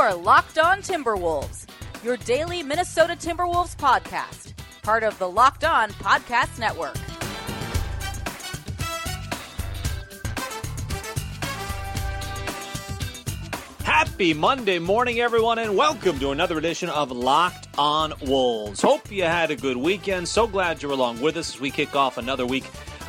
Are Locked On Timberwolves, your daily Minnesota Timberwolves podcast, part of the Locked On Podcast Network. Happy Monday morning, everyone, and welcome to another edition of Locked On Wolves. Hope you had a good weekend. So glad you're along with us as we kick off another week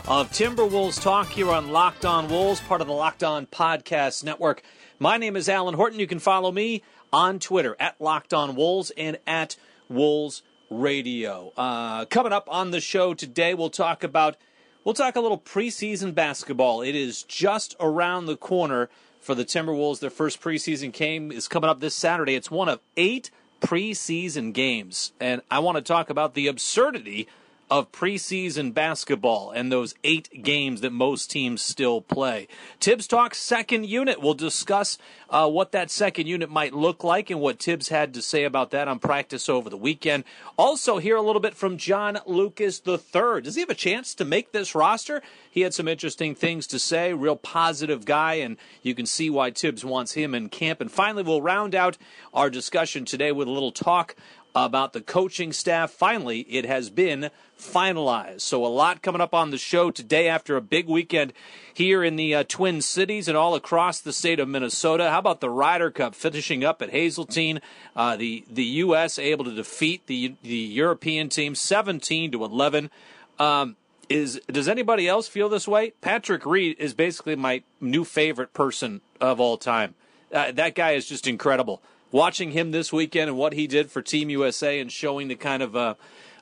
of Timberwolves talk here on Locked On Wolves, part of the Locked On Podcast Network. My name is Alan Horton. You can follow me on Twitter at Locked On Wolves and at Wolves Radio. Uh, coming up on the show today, we'll talk about we'll talk a little preseason basketball. It is just around the corner for the Timberwolves. Their first preseason game is coming up this Saturday. It's one of eight preseason games, and I want to talk about the absurdity of preseason basketball and those eight games that most teams still play. Tibbs Talk second unit. We'll discuss uh, what that second unit might look like and what Tibbs had to say about that on practice over the weekend. Also, hear a little bit from John Lucas III. Does he have a chance to make this roster? He had some interesting things to say, real positive guy, and you can see why Tibbs wants him in camp. And finally, we'll round out our discussion today with a little talk about the coaching staff. Finally, it has been finalized. So, a lot coming up on the show today after a big weekend here in the uh, Twin Cities and all across the state of Minnesota. How about the Ryder Cup finishing up at Hazeltine? Uh, the the U.S. able to defeat the the European team 17 to 11. Um, is does anybody else feel this way? Patrick Reed is basically my new favorite person of all time. Uh, that guy is just incredible watching him this weekend and what he did for Team USA and showing the kind of uh,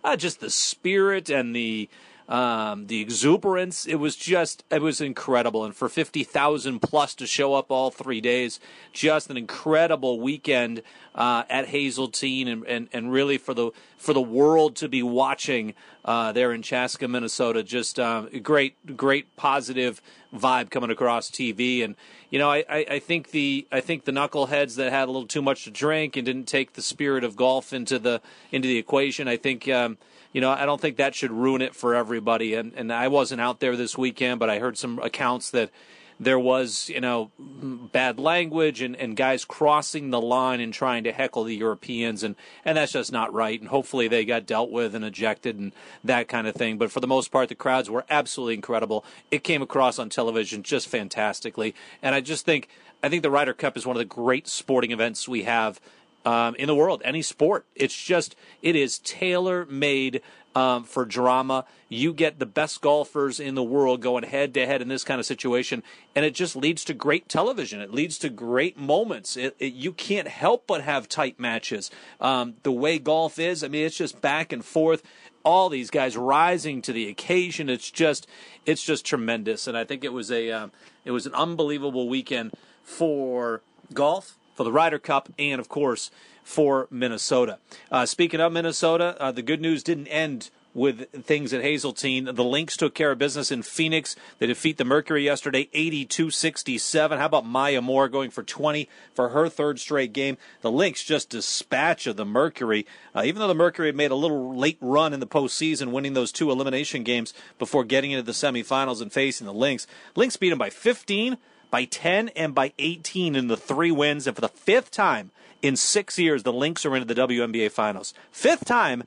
uh, just the spirit and the um, the exuberance. It was just it was incredible, and for fifty thousand plus to show up all three days, just an incredible weekend uh, at Hazeltine, and, and, and really for the for the world to be watching uh, there in Chaska, Minnesota. Just uh, great, great positive vibe coming across TV, and you know, I, I, I, think the I think the knuckleheads that had a little too much to drink and didn't take the spirit of golf into the into the equation. I think um, you know I don't think that should ruin it for everybody. And and I wasn't out there this weekend, but I heard some accounts that there was, you know, bad language and, and guys crossing the line and trying to heckle the Europeans, and, and that's just not right. And hopefully they got dealt with and ejected and that kind of thing. But for the most part, the crowds were absolutely incredible. It came across on television just fantastically, and I just think I think the Ryder Cup is one of the great sporting events we have um, in the world, any sport. It's just, it is tailor made um, for drama. You get the best golfers in the world going head to head in this kind of situation, and it just leads to great television. It leads to great moments. It, it, you can't help but have tight matches. Um, the way golf is, I mean, it's just back and forth. All these guys rising to the occasion. It's just, it's just tremendous. And I think it was a, um, it was an unbelievable weekend for golf for the Ryder Cup, and of course for Minnesota. Uh, speaking of Minnesota, uh, the good news didn't end with things at Hazeltine. The Lynx took care of business in Phoenix. They defeat the Mercury yesterday, 82-67. How about Maya Moore going for 20 for her third straight game? The Lynx just dispatch of the Mercury. Uh, even though the Mercury had made a little late run in the postseason, winning those two elimination games before getting into the semifinals and facing the Lynx. Lynx beat them by 15 by 10 and by 18 in the three wins. And for the fifth time in six years, the Lynx are into the WNBA Finals. Fifth time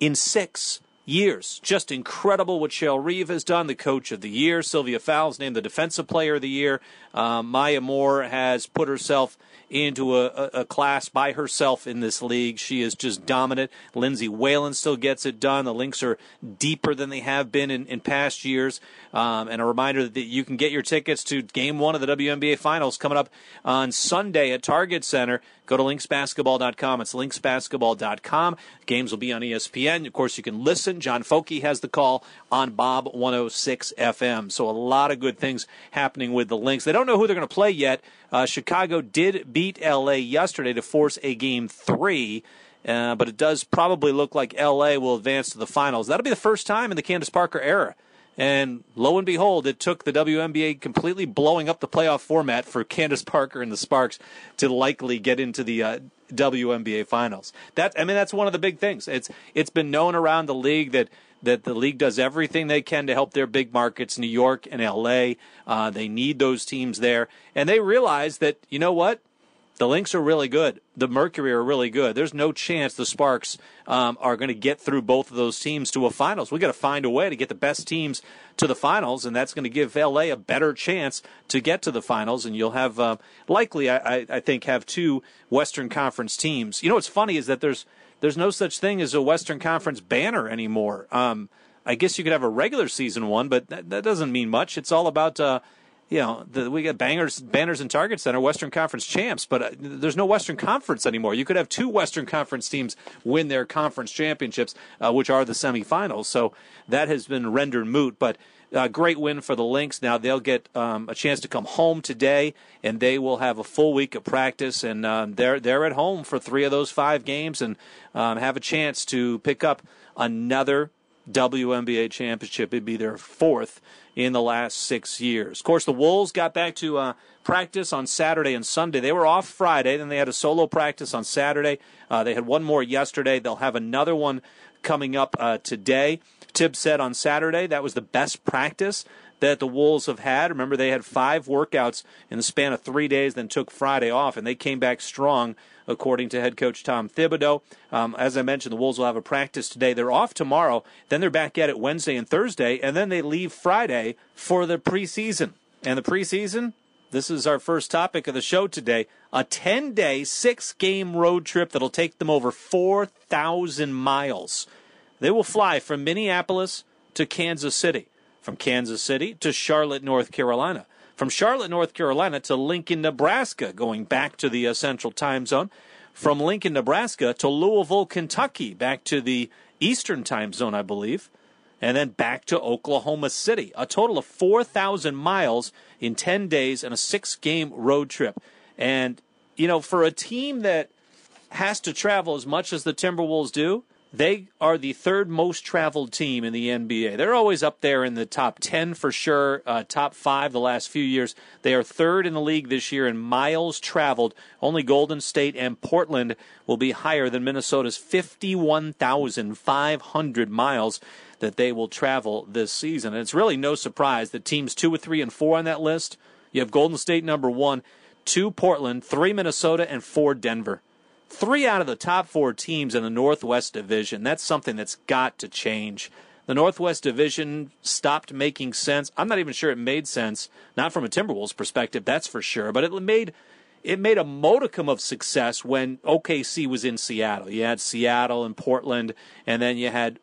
in six years. Just incredible what Cheryl Reeve has done, the coach of the year. Sylvia Fowles named the defensive player of the year. Um, Maya Moore has put herself into a, a, a, class by herself in this league. She is just dominant. Lindsay Whalen still gets it done. The Lynx are deeper than they have been in, in past years. Um, and a reminder that you can get your tickets to game one of the WNBA Finals coming up on Sunday at Target Center. Go to lynxbasketball.com. It's lynxbasketball.com. Games will be on ESPN. Of course, you can listen. John Foky has the call on Bob 106 FM. So a lot of good things happening with the Lynx. They don't know who they're going to play yet. Uh, Chicago did beat LA yesterday to force a game three. Uh, but it does probably look like LA will advance to the finals. That'll be the first time in the Candace Parker era and lo and behold, it took the WNBA completely blowing up the playoff format for Candace Parker and the Sparks to likely get into the uh, WNBA finals. That I mean, that's one of the big things. It's it's been known around the league that that the league does everything they can to help their big markets, New York and LA. Uh, they need those teams there, and they realize that you know what the Lynx are really good. The Mercury are really good. There's no chance the Sparks um, are going to get through both of those teams to a finals. We got to find a way to get the best teams to the finals, and that's going to give LA a better chance to get to the finals. And you'll have uh, likely, I, I think, have two Western Conference teams. You know what's funny is that there's there's no such thing as a Western Conference banner anymore. Um, I guess you could have a regular season one, but that, that doesn't mean much. It's all about uh, you know, the, we got bangers, banners, and targets Target Center, Western Conference champs, but uh, there's no Western Conference anymore. You could have two Western Conference teams win their conference championships, uh, which are the semifinals. So that has been rendered moot. But uh, great win for the Lynx. Now they'll get um, a chance to come home today, and they will have a full week of practice, and um, they're they're at home for three of those five games, and um, have a chance to pick up another WNBA championship. It'd be their fourth in the last six years. Of course, the Wolves got back to uh, practice on Saturday and Sunday. They were off Friday, then they had a solo practice on Saturday. Uh, they had one more yesterday. They'll have another one coming up uh, today. Tibbs said on Saturday that was the best practice that the Wolves have had. Remember, they had five workouts in the span of three days, then took Friday off, and they came back strong according to head coach Tom Thibodeau. Um, as I mentioned, the Wolves will have a practice today. They're off tomorrow. Then they're back at it Wednesday and Thursday, and then they leave Friday for the preseason. And the preseason, this is our first topic of the show today a 10 day, six game road trip that'll take them over 4,000 miles. They will fly from Minneapolis to Kansas City, from Kansas City to Charlotte, North Carolina from Charlotte, North Carolina to Lincoln, Nebraska, going back to the uh, central time zone. From Lincoln, Nebraska to Louisville, Kentucky, back to the eastern time zone, I believe. And then back to Oklahoma City. A total of 4,000 miles in 10 days and a six game road trip. And, you know, for a team that has to travel as much as the Timberwolves do, they are the third most traveled team in the NBA. They're always up there in the top 10 for sure, uh, top five the last few years. They are third in the league this year in miles traveled. Only Golden State and Portland will be higher than Minnesota's 51,500 miles that they will travel this season. And it's really no surprise that teams two or three and four on that list, you have Golden State number one, two Portland, three Minnesota, and four Denver. Three out of the top four teams in the Northwest Division. That's something that's got to change. The Northwest Division stopped making sense. I'm not even sure it made sense, not from a Timberwolves perspective, that's for sure, but it made it made a modicum of success when OKC was in Seattle. You had Seattle and Portland, and then you had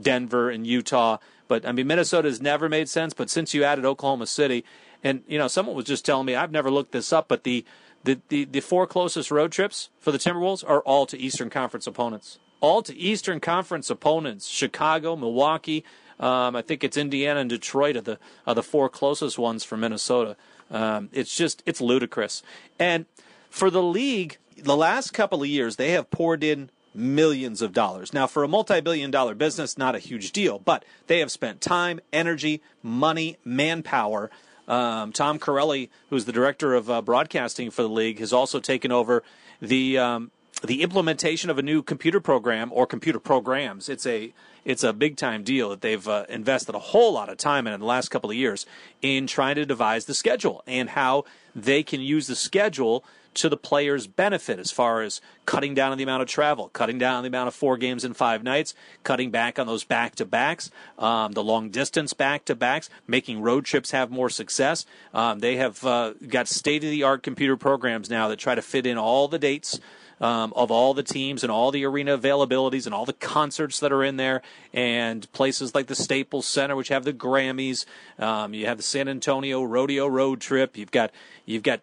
Denver and Utah. But I mean, Minnesota has never made sense. But since you added Oklahoma City, and you know, someone was just telling me I've never looked this up, but the the, the, the four closest road trips for the Timberwolves are all to Eastern Conference opponents. All to Eastern Conference opponents. Chicago, Milwaukee, um, I think it's Indiana and Detroit are the are the four closest ones for Minnesota. Um, it's just it's ludicrous. And for the league, the last couple of years they have poured in millions of dollars. Now, for a multi-billion dollar business, not a huge deal, but they have spent time, energy, money, manpower um, Tom Carelli, who's the director of uh, broadcasting for the league, has also taken over the um, the implementation of a new computer program or computer programs. It's a it's a big time deal that they've uh, invested a whole lot of time in in the last couple of years in trying to devise the schedule and how they can use the schedule to the player's benefit as far as cutting down on the amount of travel, cutting down on the amount of four games in five nights, cutting back on those back to backs, um, the long distance back to backs, making road trips have more success. Um, they have uh, got state of the art computer programs now that try to fit in all the dates. Um, of all the teams and all the arena availabilities and all the concerts that are in there, and places like the Staples Center, which have the Grammys. Um, you have the San Antonio Rodeo Road Trip. You've got you've got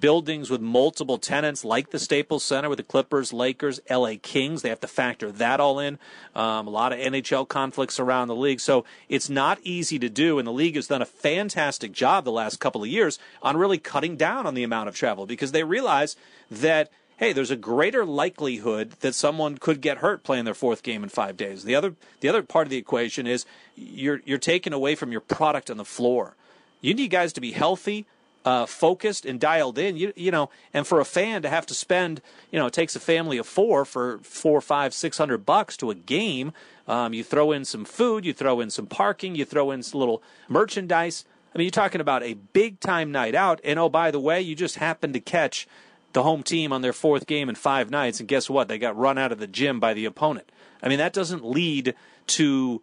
buildings with multiple tenants, like the Staples Center with the Clippers, Lakers, LA Kings. They have to factor that all in. Um, a lot of NHL conflicts around the league, so it's not easy to do. And the league has done a fantastic job the last couple of years on really cutting down on the amount of travel because they realize that hey, there's a greater likelihood that someone could get hurt playing their fourth game in five days. The other the other part of the equation is you're you're taking away from your product on the floor. You need guys to be healthy, uh, focused, and dialed in. You you know, and for a fan to have to spend, you know, it takes a family of four for four, five, six hundred bucks to a game. Um, you throw in some food, you throw in some parking, you throw in some little merchandise. I mean, you're talking about a big time night out, and oh, by the way, you just happen to catch the home team on their fourth game in five nights, and guess what? They got run out of the gym by the opponent. I mean, that doesn't lead to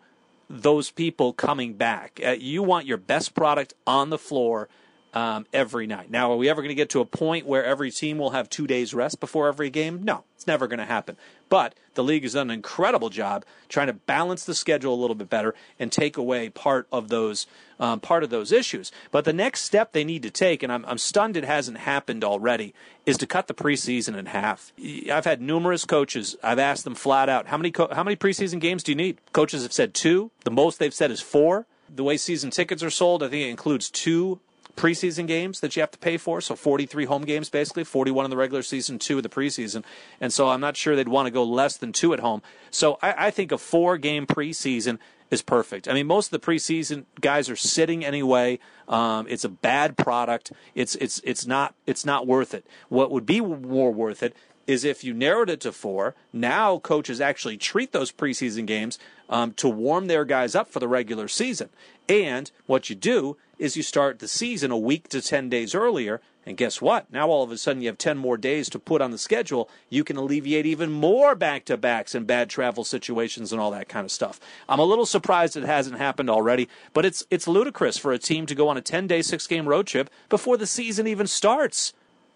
those people coming back. Uh, you want your best product on the floor um, every night. Now, are we ever going to get to a point where every team will have two days rest before every game? No, it's never going to happen. But the league has done an incredible job trying to balance the schedule a little bit better and take away part of those um, part of those issues. But the next step they need to take, and I'm, I'm stunned it hasn't happened already, is to cut the preseason in half. I've had numerous coaches. I've asked them flat out, how many co- how many preseason games do you need? Coaches have said two. The most they've said is four. The way season tickets are sold, I think it includes two preseason games that you have to pay for. So 43 home games, basically 41 in the regular season, two in the preseason. And so I'm not sure they'd want to go less than two at home. So I, I think a four game preseason is perfect. I mean, most of the preseason guys are sitting anyway. Um, it's a bad product. It's it's it's not it's not worth it. What would be more worth it is if you narrowed it to four. Now coaches actually treat those preseason games um, to warm their guys up for the regular season. And what you do is you start the season a week to 10 days earlier. And guess what? Now all of a sudden you have 10 more days to put on the schedule. You can alleviate even more back to backs and bad travel situations and all that kind of stuff. I'm a little surprised it hasn't happened already, but it's, it's ludicrous for a team to go on a 10 day, six game road trip before the season even starts.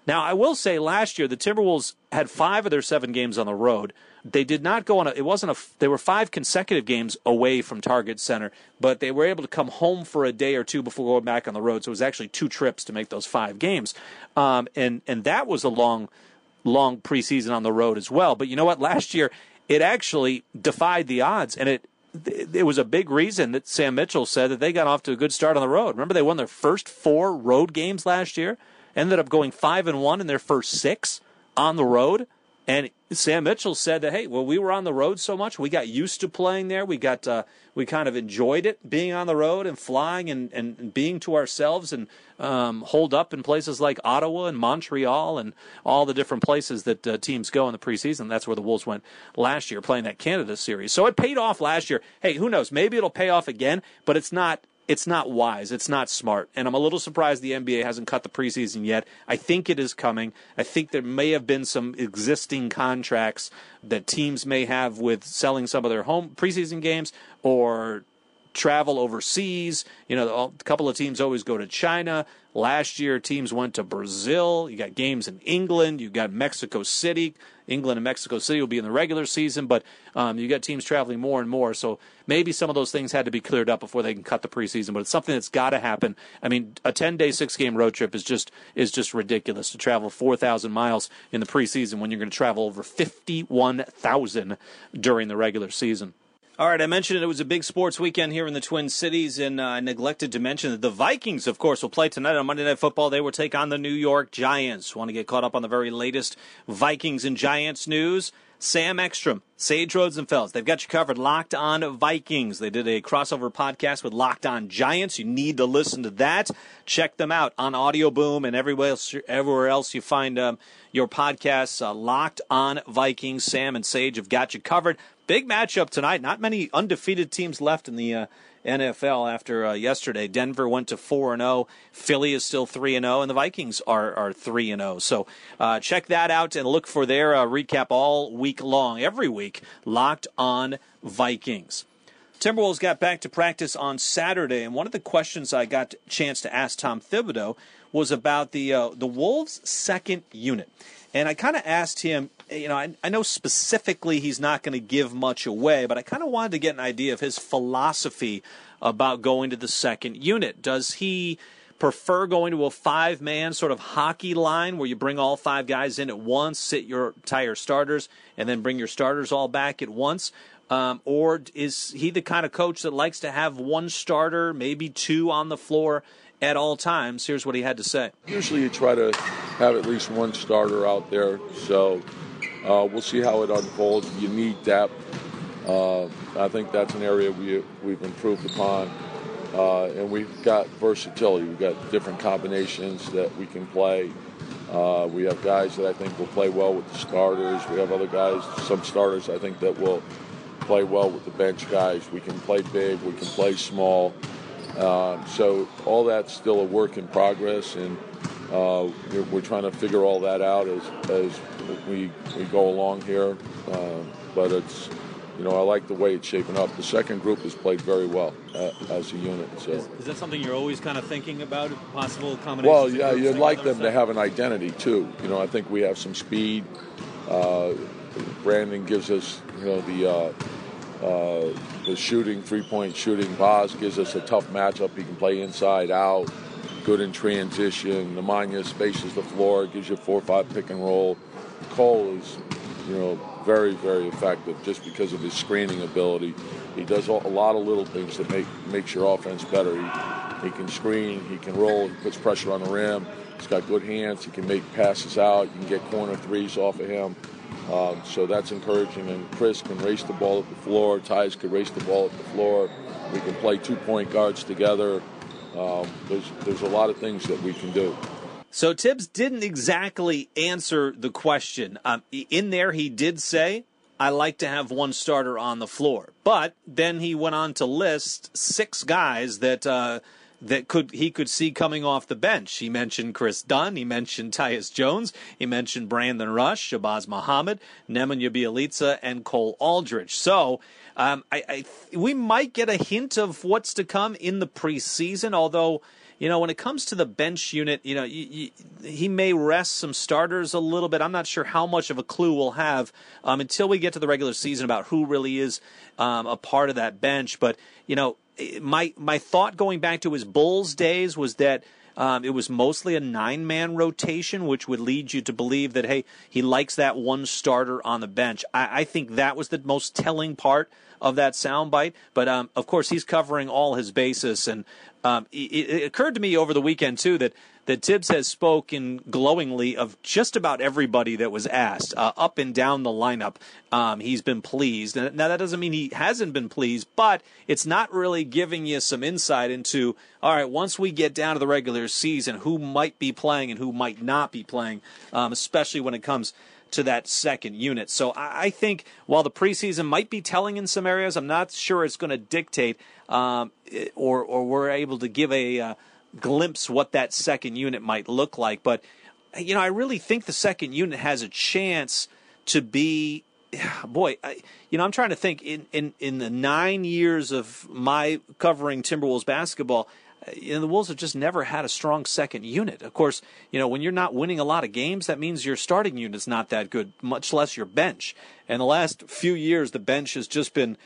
Now, I will say last year the Timberwolves had five of their seven games on the road. They did not go on a, it wasn't a, they were five consecutive games away from Target Center, but they were able to come home for a day or two before going back on the road. So it was actually two trips to make those five games. Um, and, and that was a long, long preseason on the road as well. But you know what? Last year, it actually defied the odds and it, it was a big reason that Sam Mitchell said that they got off to a good start on the road. Remember, they won their first four road games last year ended up going five and one in their first six on the road. And Sam Mitchell said that, hey, well, we were on the road so much, we got used to playing there. We got, uh, we kind of enjoyed it being on the road and flying and, and, being to ourselves and um, hold up in places like Ottawa and Montreal and all the different places that uh, teams go in the preseason. That's where the Wolves went last year playing that Canada series. So it paid off last year. Hey, who knows? Maybe it'll pay off again, but it's not it's not wise. It's not smart. And I'm a little surprised the NBA hasn't cut the preseason yet. I think it is coming. I think there may have been some existing contracts that teams may have with selling some of their home preseason games or travel overseas. You know, a couple of teams always go to China. Last year, teams went to Brazil. You got games in England. You got Mexico City. England and Mexico City will be in the regular season, but um, you got teams traveling more and more. So maybe some of those things had to be cleared up before they can cut the preseason. But it's something that's got to happen. I mean, a ten day, six game road trip is just is just ridiculous to travel four thousand miles in the preseason when you're going to travel over fifty one thousand during the regular season. All right, I mentioned it, was a big sports weekend here in the Twin Cities, and uh, I neglected to mention that the Vikings, of course, will play tonight on Monday Night Football. They will take on the New York Giants. Want to get caught up on the very latest Vikings and Giants news? Sam Ekstrom, Sage Rosenfels, they've got you covered. Locked on Vikings. They did a crossover podcast with Locked on Giants. You need to listen to that. Check them out on Audio Boom and everywhere else, everywhere else you find um, your podcasts. Uh, Locked on Vikings. Sam and Sage have got you covered. Big matchup tonight. Not many undefeated teams left in the uh, NFL after uh, yesterday. Denver went to four and zero. Oh. Philly is still three and zero, oh, and the Vikings are are three and zero. Oh. So uh, check that out and look for their uh, recap all week long, every week. Locked on Vikings. Timberwolves got back to practice on Saturday, and one of the questions I got a chance to ask Tom Thibodeau was about the uh, the Wolves' second unit, and I kind of asked him you know, I, I know specifically he's not going to give much away, but I kind of wanted to get an idea of his philosophy about going to the second unit. Does he prefer going to a five man sort of hockey line where you bring all five guys in at once, sit your tire starters, and then bring your starters all back at once? Um, or is he the kind of coach that likes to have one starter, maybe two on the floor at all times? Here's what he had to say. Usually you try to have at least one starter out there, so uh, we'll see how it unfolds. You need depth. Uh, I think that's an area we, we've improved upon. Uh, and we've got versatility. We've got different combinations that we can play. Uh, we have guys that I think will play well with the starters. We have other guys, some starters I think that will play well with the bench guys. We can play big, we can play small. Uh, so all that's still a work in progress, and uh, we're, we're, trying to figure all that out as, as we, we go along here. Uh, but it's you know, I like the way it's shaping up. The second group has played very well uh, as a unit. So, is, is, that something you're always kind of thinking about? Possible combinations. Well, yeah, you'd like them to have an identity too. You know, I think we have some speed. Uh, Brandon gives us, you know, the uh, uh the shooting, three point shooting. Boz gives us a tough matchup. He can play inside out, good in transition. Nemanja spaces the floor, gives you four or five pick and roll. Cole is, you know, very, very effective just because of his screening ability. He does a lot of little things that make makes your offense better. He, he can screen, he can roll, he puts pressure on the rim. He's got good hands. He can make passes out. You can get corner threes off of him. Um, so that's encouraging. And Chris can race the ball at the floor. Tyus can race the ball at the floor. We can play two point guards together. Um, there's there's a lot of things that we can do. So Tibbs didn't exactly answer the question. Um, in there, he did say, I like to have one starter on the floor. But then he went on to list six guys that. Uh, that could he could see coming off the bench. He mentioned Chris Dunn, he mentioned Tyus Jones, he mentioned Brandon Rush, Shabazz Muhammad, Nemanja Bjelica, and Cole Aldrich. So um, I, I, we might get a hint of what's to come in the preseason, although you know, when it comes to the bench unit, you know, you, you, he may rest some starters a little bit. I'm not sure how much of a clue we'll have um, until we get to the regular season about who really is um, a part of that bench. But you know, my my thought going back to his Bulls days was that. Um, it was mostly a nine man rotation, which would lead you to believe that, hey, he likes that one starter on the bench. I, I think that was the most telling part of that soundbite. But um, of course, he's covering all his bases, and um, it, it, occurred to me over the weekend too that that Tibbs has spoken glowingly of just about everybody that was asked uh, up and down the lineup. Um, he's been pleased, now that doesn't mean he hasn't been pleased, but it's not really giving you some insight into all right. Once we get down to the regular season, who might be playing and who might not be playing, um, especially when it comes to that second unit. So I, think while the preseason might be telling in some areas, I'm not sure it's going to dictate um, or or we're able to give a uh, glimpse what that second unit might look like. But you know, I really think the second unit has a chance to be. Boy, I, you know, I'm trying to think in, in, in the nine years of my covering Timberwolves basketball, you know, the Wolves have just never had a strong second unit. Of course, you know, when you're not winning a lot of games, that means your starting unit's not that good, much less your bench. And the last few years, the bench has just been,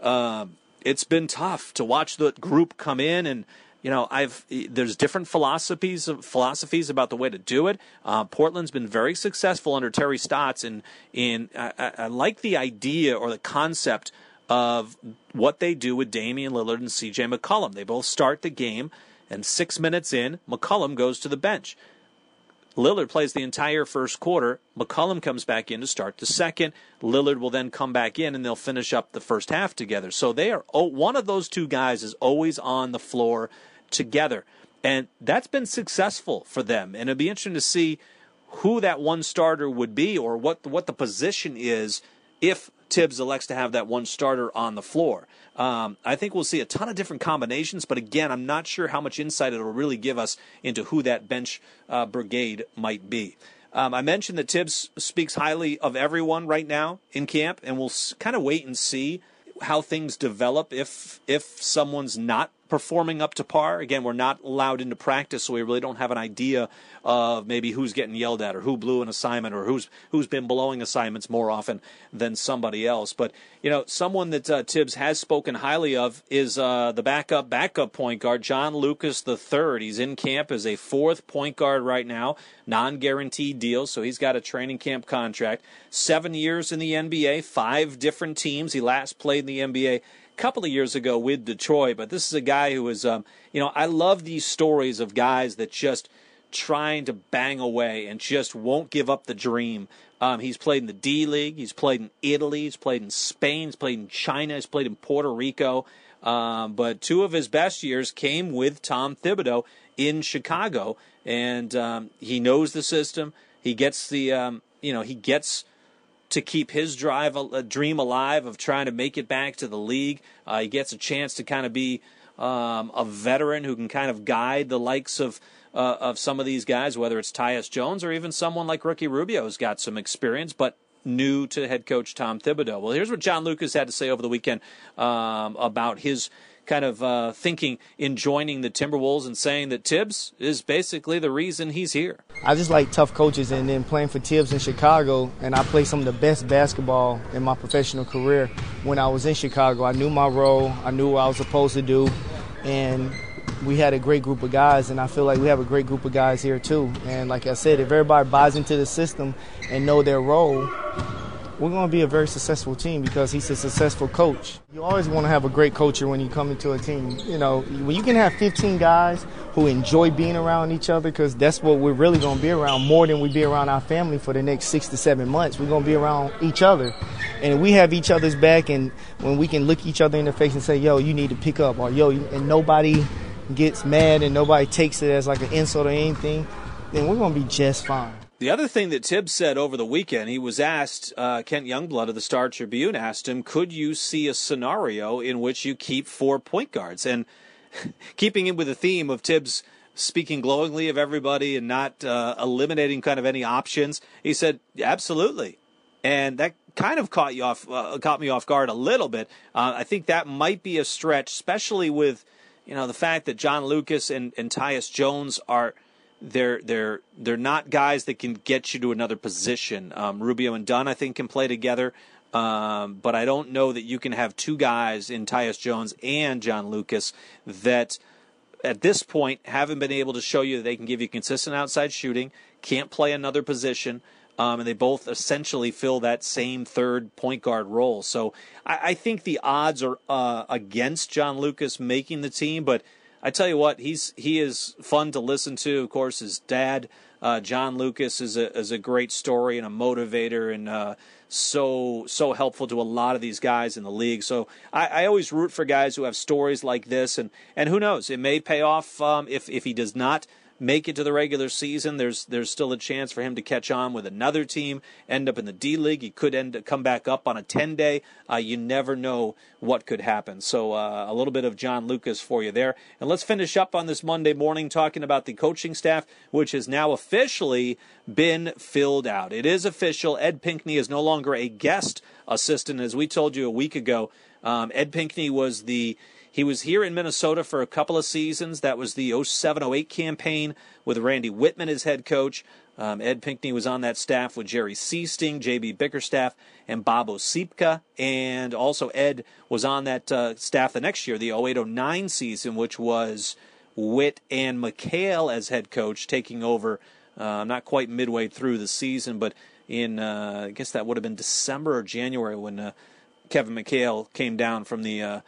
uh, it's been tough to watch the group come in and. You know, I've there's different philosophies philosophies about the way to do it. Uh, Portland's been very successful under Terry Stotts, and in I, I like the idea or the concept of what they do with Damian Lillard and CJ McCollum. They both start the game, and six minutes in, McCollum goes to the bench. Lillard plays the entire first quarter. McCollum comes back in to start the second. Lillard will then come back in and they'll finish up the first half together. So they are oh, one of those two guys is always on the floor together. And that's been successful for them. And it'd be interesting to see who that one starter would be or what what the position is if Tibbs elects to have that one starter on the floor. Um, I think we'll see a ton of different combinations, but again, I'm not sure how much insight it'll really give us into who that bench uh, brigade might be. Um, I mentioned that Tibbs speaks highly of everyone right now in camp, and we'll kind of wait and see how things develop if if someone's not performing up to par. Again, we're not allowed into practice, so we really don't have an idea of maybe who's getting yelled at or who blew an assignment or who's who's been blowing assignments more often than somebody else. But you know, someone that uh, Tibbs has spoken highly of is uh, the backup backup point guard John Lucas III. He's in camp as a fourth point guard right now, non-guaranteed deal, so he's got a training camp contract. Seven years in the NBA, five different teams. He last played in the NBA couple of years ago with Detroit, but this is a guy who is, um, you know, I love these stories of guys that just trying to bang away and just won't give up the dream. Um, he's played in the D League, he's played in Italy, he's played in Spain, he's played in China, he's played in Puerto Rico. Um, but two of his best years came with Tom Thibodeau in Chicago, and um, he knows the system. He gets the, um, you know, he gets to keep his drive a, dream alive of trying to make it back to the league. Uh, he gets a chance to kind of be um, a veteran who can kind of guide the likes of uh, of some of these guys, whether it's Tyus Jones or even someone like Ricky Rubio who's got some experience, but new to head coach Tom Thibodeau. Well, here's what John Lucas had to say over the weekend um, about his kind of uh, thinking in joining the Timberwolves and saying that Tibbs is basically the reason he's here. I just like tough coaches, and then playing for Tibbs in Chicago, and I played some of the best basketball in my professional career when I was in Chicago. I knew my role, I knew what I was supposed to do, and we had a great group of guys, and I feel like we have a great group of guys here too. And like I said, if everybody buys into the system and know their role, we're going to be a very successful team because he's a successful coach. You always want to have a great coacher when you come into a team. You know, when you can have 15 guys who enjoy being around each other, because that's what we're really going to be around more than we be around our family for the next six to seven months. We're going to be around each other. And we have each other's back, and when we can look each other in the face and say, yo, you need to pick up, or yo, and nobody gets mad and nobody takes it as like an insult or anything, then we're going to be just fine. The other thing that Tibbs said over the weekend, he was asked, uh, Kent Youngblood of the Star Tribune asked him, could you see a scenario in which you keep four point guards? And keeping in with the theme of Tibbs speaking glowingly of everybody and not uh, eliminating kind of any options, he said, absolutely. And that kind of caught you off, uh, caught me off guard a little bit. Uh, I think that might be a stretch, especially with, you know, the fact that John Lucas and, and Tyus Jones are – they're they're they're not guys that can get you to another position. Um, Rubio and Dunn, I think, can play together, um, but I don't know that you can have two guys in Tyus Jones and John Lucas that at this point haven't been able to show you that they can give you consistent outside shooting, can't play another position. Um, and they both essentially fill that same third point guard role. So I, I think the odds are uh, against John Lucas making the team, but I tell you what, he's he is fun to listen to. Of course, his dad, uh, John Lucas, is a is a great story and a motivator, and uh, so so helpful to a lot of these guys in the league. So I, I, always root for guys who have stories like this, and and who knows, it may pay off um, if if he does not make it to the regular season, there's there's still a chance for him to catch on with another team, end up in the D League. He could end come back up on a 10 day. Uh, you never know what could happen. So uh, a little bit of John Lucas for you there. And let's finish up on this Monday morning talking about the coaching staff, which has now officially been filled out. It is official. Ed Pinckney is no longer a guest assistant, as we told you a week ago. Um, Ed Pinckney was the he was here in Minnesota for a couple of seasons. That was the 07 08 campaign with Randy Wittman as head coach. Um, Ed Pinckney was on that staff with Jerry Sichting, J.B. Bickerstaff, and Bob Ociepka. And also, Ed was on that uh, staff the next year, the 08 09 season, which was Witt and McHale as head coach, taking over uh, not quite midway through the season, but in, uh, I guess that would have been December or January when uh, Kevin McHale came down from the uh,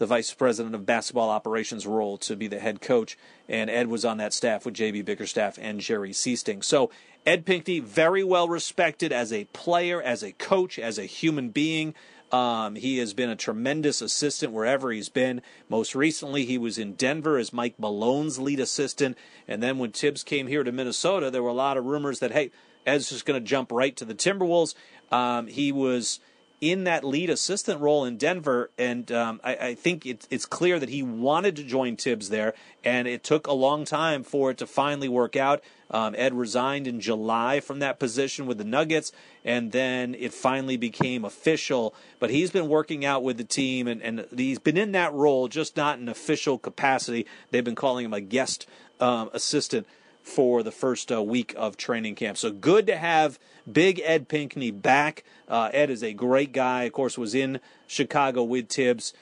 the vice president of basketball operations role to be the head coach. And Ed was on that staff with JB Bickerstaff and Jerry Sichting. So Ed Pinckney, very well respected as a player, as a coach, as a human being. Um, he has been a tremendous assistant wherever he's been. Most recently, he was in Denver as Mike Malone's lead assistant. And then when Tibbs came here to Minnesota, there were a lot of rumors that, hey, Ed's just going to jump right to the Timberwolves. Um, he was in that lead assistant role in Denver, and um, I, I, think it, it's clear that he wanted to join Tibbs there, and it took a long time for it to finally work out. Um, Ed resigned in July from that position with the Nuggets, and then it finally became official. But he's been working out with the team, and, and he's been in that role, just not in official capacity. They've been calling him a guest um, assistant for the first uh, week of training camp. So good to have Big Ed Pinckney back. Uh, Ed is a great guy. Of course, was in Chicago with Tibbs.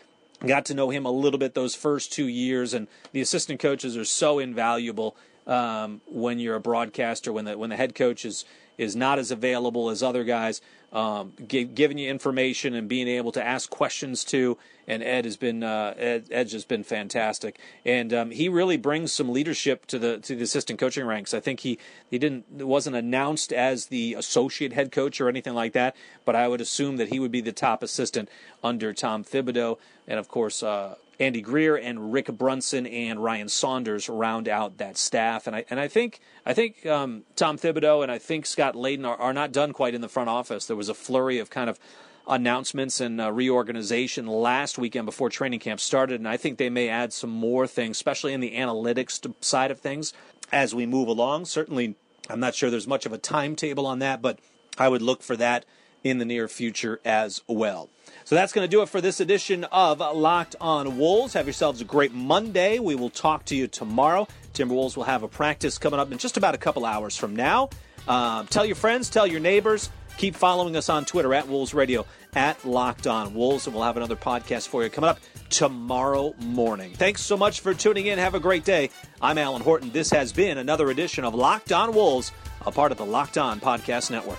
Got to know him a little bit those first two years, and the assistant coaches are so invaluable um, when you're a broadcaster. When the when the head coach is is not as available as other guys, um, giving you information and being able to ask questions to. And Ed has been uh, Ed, just been fantastic, and um, he really brings some leadership to the to the assistant coaching ranks. I think he he didn't wasn't announced as the associate head coach or anything like that, but I would assume that he would be the top assistant under Tom Thibodeau, and of course. Uh, Andy Greer and Rick Brunson and Ryan Saunders round out that staff, and I and I think I think um, Tom Thibodeau and I think Scott Layden are, are not done quite in the front office. There was a flurry of kind of announcements and uh, reorganization last weekend before training camp started, and I think they may add some more things, especially in the analytics side of things as we move along. Certainly, I'm not sure there's much of a timetable on that, but I would look for that in the near future as well. So that's going to do it for this edition of Locked on Wolves. Have yourselves a great Monday. We will talk to you tomorrow. Timberwolves will have a practice coming up in just about a couple hours from now. Uh, tell your friends, tell your neighbors. Keep following us on Twitter at Wolves Radio, at Locked On Wolves, and we'll have another podcast for you coming up tomorrow morning. Thanks so much for tuning in. Have a great day. I'm Alan Horton. This has been another edition of Locked On Wolves, a part of the Locked On Podcast Network.